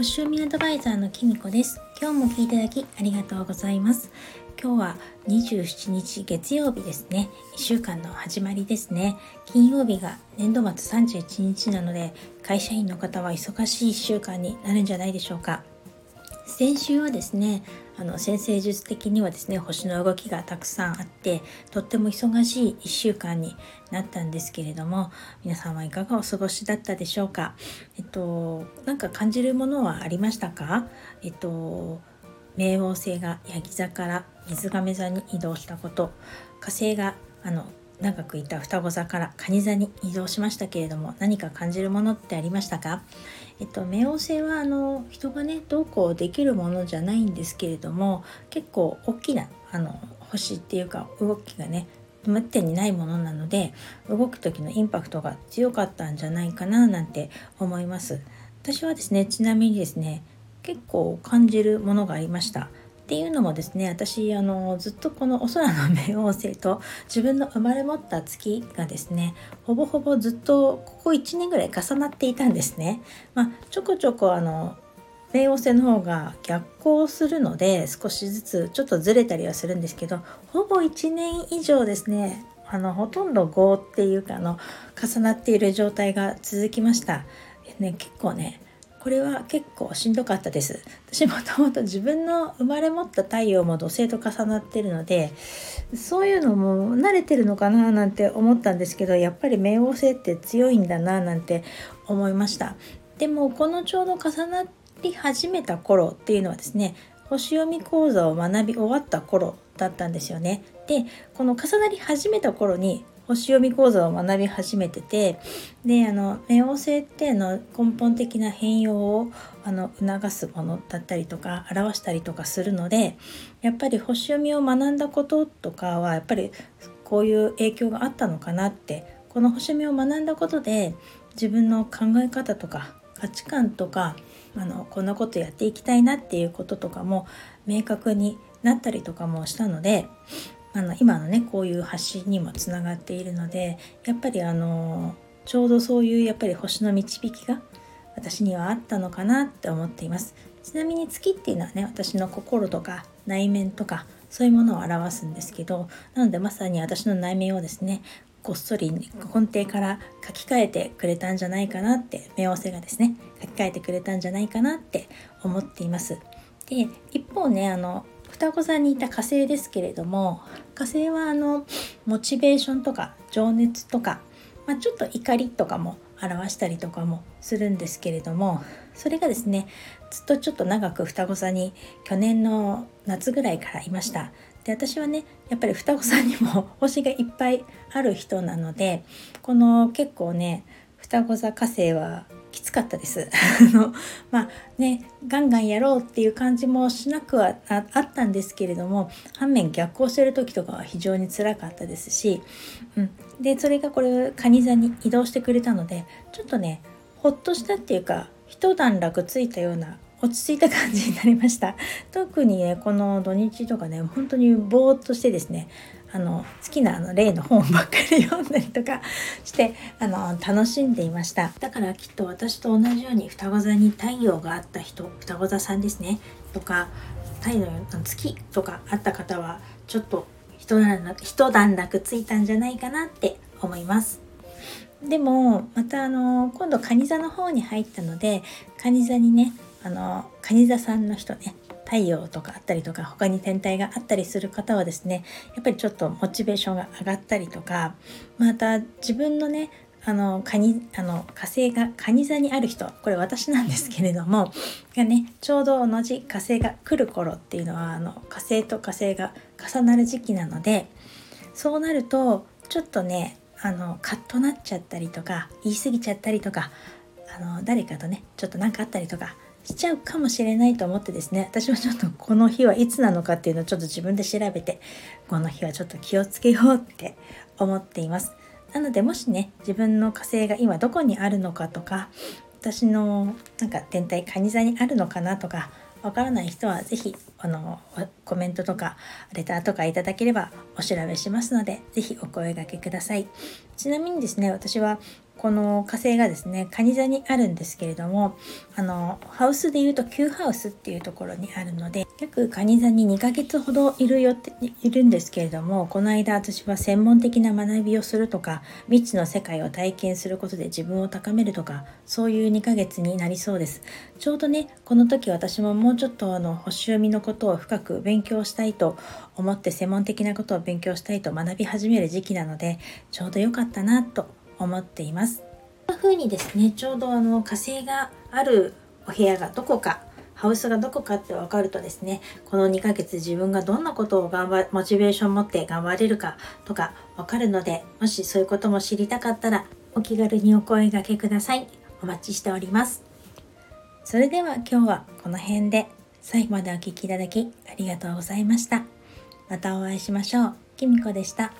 星読みアドバイザーのきみこです。今日も聞いていただきありがとうございます。今日は27日月曜日ですね。1週間の始まりですね。金曜日が年度末31日なので会社員の方は忙しい1週間になるんじゃないでしょうか。先週はですねあの先生術的にはですね星の動きがたくさんあってとっても忙しい1週間になったんですけれども皆さんはいかがお過ごしだったでしょうか？えっとなんか感じるものはありましたか？えっと冥王星がヤギ座から水亀座に移動したこと火星があの長くいた双子座から蟹座に移動しましたけれども何か感じるものってありましたか？えっと冥王星はあの人がねどうこうできるものじゃないんですけれども結構大きなあの星っていうか動きがね無点にないものなので動く時のインパクトが強かったんじゃないかななんて思います。私はですねちなみにですね結構感じるものがありました。っていうのもですね私あのずっとこのお空の冥王星と自分の生まれ持った月がですねほぼほぼずっとここ1年ぐらい重なっていたんですね。まあ、ちょこちょこあの冥王星の方が逆行するので少しずつちょっとずれたりはするんですけどほぼ1年以上ですねあのほとんど5っていうかあの重なっている状態が続きました。ね、結構ねこれは結構しんどかったです。私もともと自分の生まれ持った太陽も土星と重なってるのでそういうのも慣れてるのかななんて思ったんですけどやっぱり冥王星って強いんだななんて思いました。でもこのちょうど重なり始めた頃っていうのはですね星読み講座を学び終わった頃だったんですよね。でこの重なり始めた頃に星読み講座を学び始めててであの冥王星っての根本的な変容をあの促すものだったりとか表したりとかするのでやっぱり星読みを学んだこととかはやっぱりこういう影響があったのかなってこの星読みを学んだことで自分の考え方とか価値観とかあのこんなことやっていきたいなっていうこととかも明確になったりとかもしたのであの今のねこういう発信にもつながっているのでやっぱりあのちょうどそういうやっぱり星の導きが私にはあったのかなって思っています。ちなみに月っていうのはね私の心とか内面とかそういうものを表すんですけどなのでまさに私の内面をですねこっそり根底から書き換えてくれたんじゃないかなって冥王星がですね書き換えてくれたんじゃないかなって思っています。で一方ねあの双子座にいた火星ですけれども火星はあのモチベーションとか情熱とか、まあ、ちょっと怒りとかも表したりとかもするんですけれどもそれがですねずっとちょっと長く双子座に去年の夏ぐらいからいました。で私はねやっぱり双子座にも 星がいっぱいある人なのでこの結構ね双子座火星はきつかったです。あのまあねガンガンやろうっていう感じもしなくはあったんですけれども反面逆行してる時とかは非常につらかったですし、うん、でそれがこれ蟹座に移動してくれたのでちょっとねほっとしたっていうか一段落ついたような落ち着いた感じになりました特にねこの土日とかね本当にぼーっとしてですねあの好きなあの例の本ばっかり読んだりとかしてあの楽しんでいました。だからきっと私と同じように双子座に太陽があった人双子座さんですね。とか太陽の月とかあった方はちょっと一段落一段落ついたんじゃないかなって思います。でもまたあの今度蟹座の方に入ったので蟹座にねあの蟹座さんの人ね太陽とかあったりとか他に天体があったりする方はですねやっぱりちょっとモチベーションが上がったりとかまた自分のねあのカニあの火星が蟹座にある人これ私なんですけれどもがねちょうど同じ火星が来る頃っていうのはあの火星と火星が重なる時期なのでそうなるとちょっとねあのカッとなっちゃったりとか言い過ぎちゃったりとかあの誰かとねちょっと何かあったりとかしちゃうかもしれないと思ってですね私はちょっとこの日はいつなのかっていうのをちょっと自分で調べてこの日はちょっと気をつけようって思っています。なのでもしね自分の火星が今どこにあるのかとか私のなんか天体蟹座にあるのかなとかわからない人は是非あのコメントとかレターとかいただければお調べしますので是非お声がけください。ちなみにですね私はこの火星がですね蟹座にあるんですけれどもあのハウスでいうと旧ハウスっていうところにあるので約蟹座に2ヶ月ほどいるよっているんですけれどもこの間私は専門的な学びをするとか未知の世界を体験することで自分を高めるとかそういう2ヶ月になりそうです。ちょうどねこの時私ももうちょっとあの星読みのことを深く勉強したいと思って専門的なことを勉強したいと学び始める時期なのでちょうど良かったなと思っています。こんな風にですねちょうどあの火星があるお部屋がどこかハウスがどこかって分かるとですねこの2ヶ月自分がどんなことを頑張モチベーション持って頑張れるかとか分かるのでもしそういうことも知りたかったらお気軽にお声がけください。お待ちしております。それでは今日はこの辺で最後までお聴きいただきありがとうございました。またお会いしましょう。きみこでした。